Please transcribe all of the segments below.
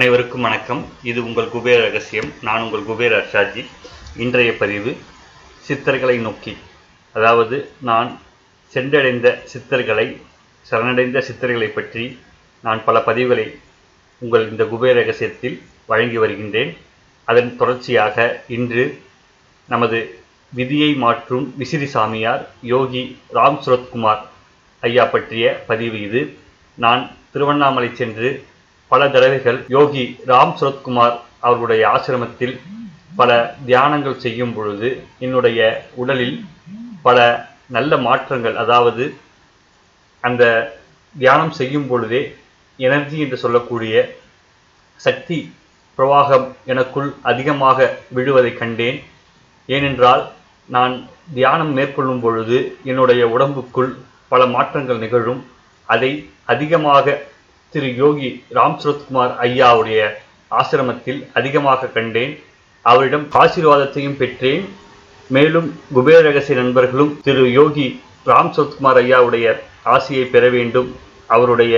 அனைவருக்கும் வணக்கம். இது உங்கள் குபேர ரகசியம். நான் உங்கள் குபேர ஷாஜி இன்றைய பதிவு சித்தர்களை நோக்கி. அதாவது நான் சென்றடைந்த சித்தர்களை சரணடைந்த சித்தர்களை பற்றி நான் பல பதிவுகளை உங்கள் இந்த குபேர ரகசியத்தில் வழங்கி வருகின்றேன். அதன் தொடர்ச்சியாக இன்று நமது விதியை மாற்றும் விசிறி சாமியார் யோகி ராம் சுரத்குமார் ஐயா பற்றிய பதிவு இது. நான் திருவண்ணாமலை சென்று பல தடவைகள் யோகி ராம் சுரத்குமார் அவர்களுடைய ஆசிரமத்தில் பல தியானங்கள் செய்யும் பொழுது என்னுடைய உடலில் பல நல்ல மாற்றங்கள் அதாவது அந்த தியானம் செய்யும் பொழுதே எனர்ஜி என்று சொல்லக்கூடிய சக்தி பிரவாகம் எனக்குள் அதிகமாக விழுவதை கண்டேன். ஏனென்றால் நான் தியானம் மேற்கொள்ளும் பொழுது என்னுடைய உடம்புக்குள் பல மாற்றங்கள் நிகழும். அதை அதிகமாக திரு யோகி ராம் சுரத்குமார் ஐயாவுடைய ஆசிரமத்தில் அதிகமாக கண்டேன். அவரிடம் ஆசீர்வாதத்தையும் பெற்றேன். மேலும் குபேர ரகசிய நண்பர்களும் திரு யோகி ராம் சுரத்குமார் ஐயாவுடைய ஆசையை பெற வேண்டும். அவருடைய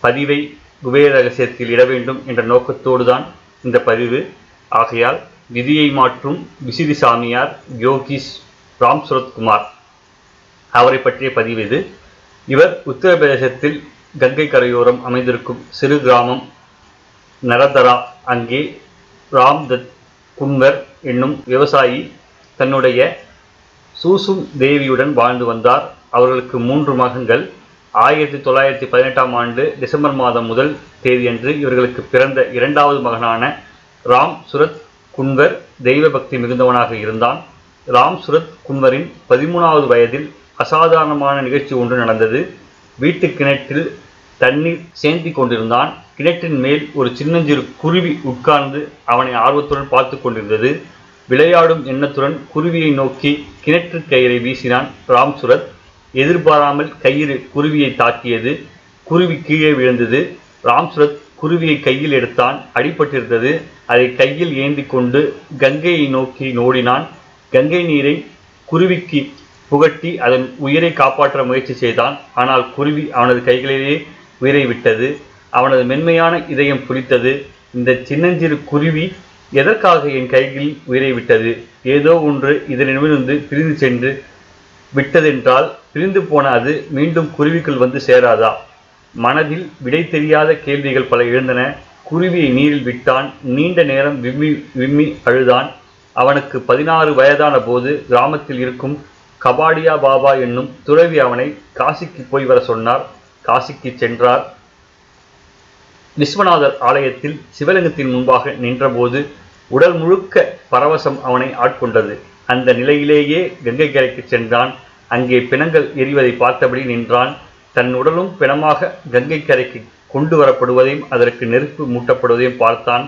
பதிவை குபேர ரகசியத்தில் இட வேண்டும் என்ற நோக்கத்தோடு தான் இந்த பதிவு. ஆகையால் விதியை மாற்றும் விசிறி சாமியார் யோகிஸ் ராம் சுரத்குமார் அவரை பற்றிய பதிவு இது. இவர் உத்தரப்பிரதேசத்தில் கங்கை கரையோரம் அமைந்திருக்கும் சிறு கிராமம் நரதரா. அங்கே ராம் தத் குன்வர் என்னும் விவசாயி தன்னுடைய சூசும் தேவியுடன் வாழ்ந்து வந்தார். அவர்களுக்கு மூன்று மகன்கள். ஆயிரத்தி தொள்ளாயிரத்தி பதினெட்டாம் ஆண்டு டிசம்பர் மாதம் முதல் தேதியன்று இவர்களுக்கு பிறந்த இரண்டாவது மகனான ராம் சுரத் குன்வர் தெய்வ பக்தி மிகுந்தவனாக இருந்தான். ராம் சுரத் குன்வரின் பதிமூணாவது வயதில் அசாதாரணமான நிகழ்ச்சி ஒன்று நடந்தது. வீட்டு கிணற்றில் தண்ணீர் சேந்தி கொண்டிருந்தான். கிணற்றின் மேல் ஒரு சின்னஞ்சிறு குருவி உட்கார்ந்து அவனை ஆர்வத்துடன் பார்த்து கொண்டிருந்தது. விளையாடும் எண்ணத்துடன் குருவியை நோக்கி கிணற்று கயிறை வீசினான் ராம் சுரத் எதிர்பாராமல் கயிறு குருவியை தாக்கியது. குருவி கீழே விழுந்தது. ராம் சுரத் குருவியை கையில் எடுத்தான். அடிபட்டிருந்தது. அதை கையில் ஏந்தி கொண்டு கங்கையை நோக்கி நோடினான். கங்கை நீரை குருவிக்கு புகட்டி அதன் உயிரை காப்பாற்ற முயற்சி செய்தான். ஆனால் குருவி அவனது கைகளிலேயே உயிரை விட்டது அவனது மென்மையான இதயம் புரித்தது இந்த சின்னஞ்சிறு குருவி எதற்காக என் கைகளில் உயிரை விட்டது ஏதோ ஒன்று இதனிடமிருந்து பிரிந்து சென்று விட்டதென்றால் பிரிந்து போன அது மீண்டும் குருவிக்குள் வந்து சேராதா? மனதில் விடை தெரியாத கேள்விகள் பல எழுந்தன. குருவியை நீரில் விட்டான். நீண்ட நேரம் விம்மி விம்மி அழுதான். அவனுக்கு பதினாறு வயதான போது கிராமத்தில் இருக்கும் கபாடியா பாபா என்னும் துறவி அவனை காசிக்கு போய் வர சொன்னார். காசிக்கு சென்றார். விஸ்வநாதர் ஆலயத்தில் சிவலிங்கத்தின் முன்பாக நின்றபோது உடல் முழுக்க பரவசம் அவனை ஆட்கொண்டது. அந்த நிலையிலேயே கங்கை கரைக்கு சென்றான். அங்கே பிணங்கள் எரிவதை பார்த்தபடி நின்றான். தன் உடலும் பிணமாக கங்கை கரைக்கு கொண்டு வரப்படுவதையும் அதற்கு நெருப்பு மூட்டப்படுவதையும் பார்த்தான்.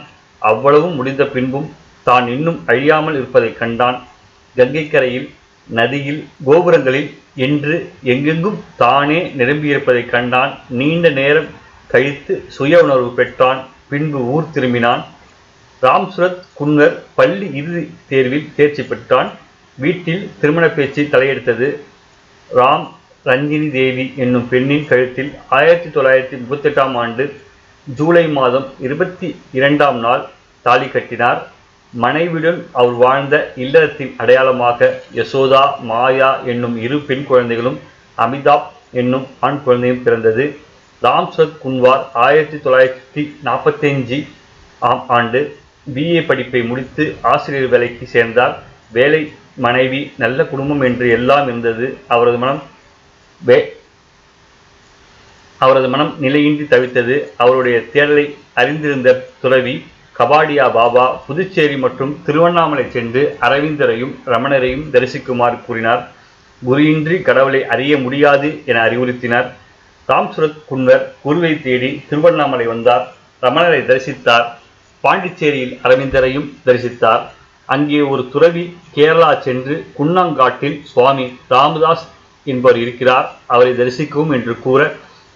அவ்வளவும் முடிந்த பின்பும் தான் இன்னும் அழியாமல் இருப்பதை கண்டான். கங்கை கரையில் நதியில் கோபுரங்களில் என்று எங்கெங்கும் தானே நிரம்பியிருப்பதை கண்டான். நீண்ட நேரம் கழித்து சுய உணர்வு பெற்றான். பின்பு ஊர் திரும்பினான். ராம்சுரத் குன்னர் குன்வர் பள்ளி இறுதி தேர்வில் தேர்ச்சி பெற்றான். வீட்டில் திருமண பேச்சு தலையெடுத்தது. ராம் ரஞ்சினி தேவி என்னும் பெண்ணின் கழுத்தில் ஆயிரத்தி தொள்ளாயிரத்தி முப்பத்தெட்டாம் ஆண்டு ஜூலை மாதம் இருபத்தி இரண்டாம் நாள் தாலி கட்டினார். மனைவியுடன் அவர் வாழ்ந்த இல்லறத்தின் அடையாளமாக யசோதா மாயா என்னும் இரு பெண் குழந்தைகளும் அமிதாப் என்னும் ஆண் குழந்தையும் பிறந்தது. ராம் சத் குன்வார் ஆயிரத்தி தொள்ளாயிரத்தி நாற்பத்தஞ்சு ஆம் ஆண்டு பிஏ படிப்பை முடித்து ஆசிரியர் வேலைக்கு சேர்ந்தார். வேலை மனைவி நல்ல குடும்பம் என்று எல்லாம் இருந்தது. அவரது மனம் வே அவரது மனம் நிலையின்றி தவித்தது. அவருடைய தேடலை அறிந்திருந்த துறவி கபாடியா பாபா புதுச்சேரி மற்றும் திருவண்ணாமலை சென்று அரவிந்தரையும் ரமணரையும் தரிசிக்குமாறு கூறினார். குருயின்றி கடவுளை அறிய முடியாது என அறிவுறுத்தினார். ராம் சுரத் குன்வர் குருவை தேடி திருவண்ணாமலை வந்தார். ரமணரை தரிசித்தார். பாண்டிச்சேரியில் அரவிந்தரையும் தரிசித்தார். அங்கே ஒரு துறவி கேரளா சென்று குன்னங்காட்டில் சுவாமி ராமதாஸ் என்பவர் இருக்கிறார். அவரை தரிசிக்கவும் என்று கூற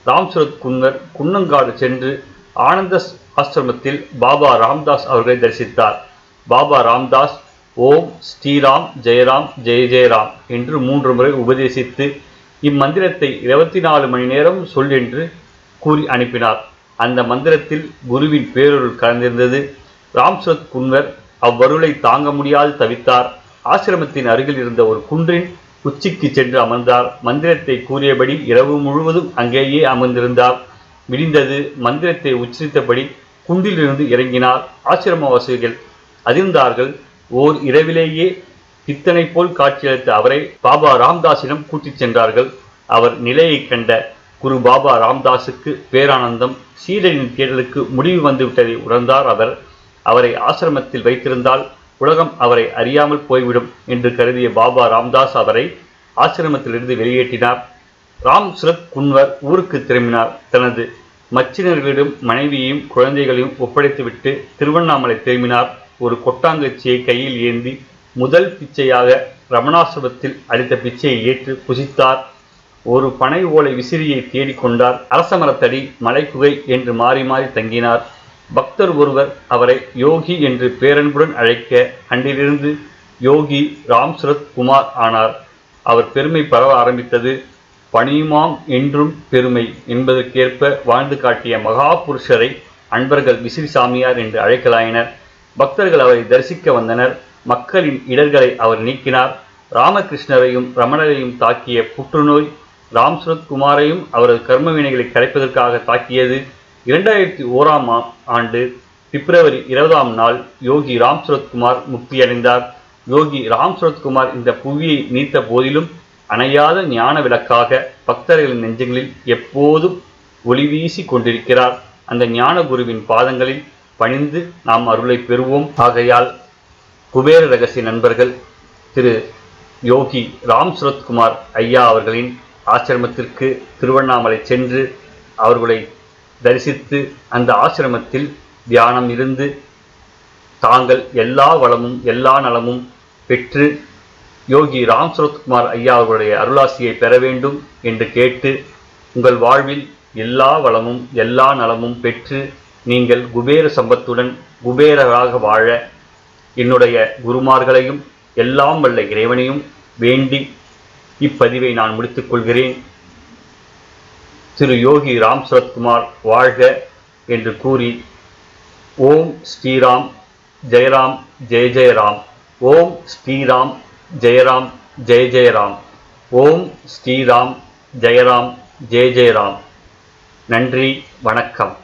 ராம் சுரத் குன்வர் குன்னங்காடு சென்று ஆனந்த ஆசிரமத்தில் பாபா ராம்தாஸ் அவர்களை தரிசித்தார். பாபா ராம்தாஸ் ஓம் ஸ்ரீராம் ஜெயராம் ஜெய ஜெயராம் என்று மூன்று முறை உபதேசித்து இம்மந்திரத்தை இருபத்தி நாலு மணி நேரம் சொல் என்று கூறி அனுப்பினார். அந்த மந்திரத்தில் குருவின் பேரொருள் கலந்திருந்தது. ராம்சத் குன்வர் அவ்வருளை தாங்க முடியாது தவித்தார். ஆசிரமத்தின் அருகில் இருந்த ஒரு குன்றின் உச்சிக்கு சென்று அமர்ந்தார். மந்திரத்தை கூறியபடி இரவு முழுவதும் அங்கேயே அமர்ந்திருந்தார். விடிந்தது மந்திரத்தை உச்சரித்தபடி குன்றிலிருந்து இறங்கினார் ஆசிரமவாசிகள் அதிர்ந்தார்கள் ஓர் இரவிலேயே பித்தனை போல் காட்சியளித்த அவரை பாபா ராம்தாஸிடம் கூட்டிச் சென்றார்கள். அவர் நிலையை கண்ட குரு பாபா ராம்தாஸுக்கு பேரானந்தம் சீடனின் தேடலுக்கு முடிவு வந்துவிட்டதை உணர்ந்தார் அவர். அவரை ஆசிரமத்தில் வைத்திருந்தால் உலகம் அவரை அறியாமல் போய்விடும் என்று கருதிய பாபா ராம்தாஸ் அவரை ஆசிரமத்திலிருந்து வெளியேற்றினார். ராம் சுரத் குன்வர் ஊருக்கு திரும்பினார். தனது மச்சினர்களிடம் மனைவியையும் குழந்தைகளையும் ஒப்படைத்துவிட்டு திருவண்ணாமலை திரும்பினார். ஒரு கொட்டாங்கச்சியை கையில் ஏந்தி முதல் பிச்சையாக ரமணாசிரமத்தில் அளித்த பிச்சையை ஏற்று புசித்தார் ஒரு பனை ஓலை விசிறியை தேடிக்கொண்டார் அரசமரத்தடி மலைக்குகை என்று மாறி மாறி தங்கினார். பக்தர் ஒருவர் அவரை யோகி என்று பேரன்புடன் அழைக்க அன்றிலிருந்து யோகி ராம்சுரத் குமார் ஆனார். அவர் பெருமை பரவ ஆரம்பித்தது. பணியுமாம் என்றும் பெருமை என்பதற்கேற்ப வாழ்ந்து காட்டிய மகா புருஷரை அன்பர்கள் விசிறி சாமியார் என்று அழைக்கலாயினர். பக்தர்கள் அவரை தரிசிக்க வந்தனர். மக்களின் இடர்களை அவர் நீக்கினார். ராமகிருஷ்ணரையும் ரமணரையும் தாக்கிய புற்றுநோய் ராம்சுரத் குமாரையும் அவரது கர்மவினைகளை கரைப்பதற்காக தாக்கியது. இரண்டாயிரத்தி ஓராம் ஆண்டு பிப்ரவரி இருபதாம் நாள் யோகி ராம்சுரத் குமார் முக்தியடைந்தார். யோகி ராம்சுரத் குமார் இந்த புவியை நீத்த போதிலும் அணையாத ஞான விளக்காக பக்தர்களின் நெஞ்சங்களில் எப்போதும் ஒளி வீசி கொண்டிருக்கிறார். அந்த ஞான குருவின் பாதங்களில் பணிந்து நாம் அருளை பெறுவோம். ஆகையால் குபேர ரகசிய நண்பர்கள் திரு யோகி ராம் சுரத்குமார் ஐயா அவர்களின் ஆசிரமத்திற்கு திருவண்ணாமலை சென்று அவர்களை தரிசித்து அந்த ஆசிரமத்தில் தியானம் இருந்து தாங்கள் எல்லா வளமும் எல்லா நலமும் பெற்று யோகி ராம் சுரத்குமார் ஐயா அவர்களுடைய அருளாசியை பெற வேண்டும் என்று கேட்டு உங்கள் வாழ்வில் எல்லா வளமும் எல்லா நலமும் பெற்று நீங்கள் குபேர சம்பத்துடன் குபேரராக வாழ என்னுடைய குருமார்களையும் எல்லாம் வல்ல இறைவனையும் வேண்டி இப்பதிவை நான் முடித்துக் கொள்கிறேன். திரு யோகி ராம் சரத்குமார் வாழ்க என்று கூறி ஓம் ஸ்ரீராம் ஜெயராம் ஜெய ஜெயராம். ஓம் ஸ்ரீராம் ஜெயராம் ஜெய ஜெயராம். ஓம் ஸ்ரீராம் ஜெயராம் ஜெய ஜெயராம். நன்றி வணக்கம்.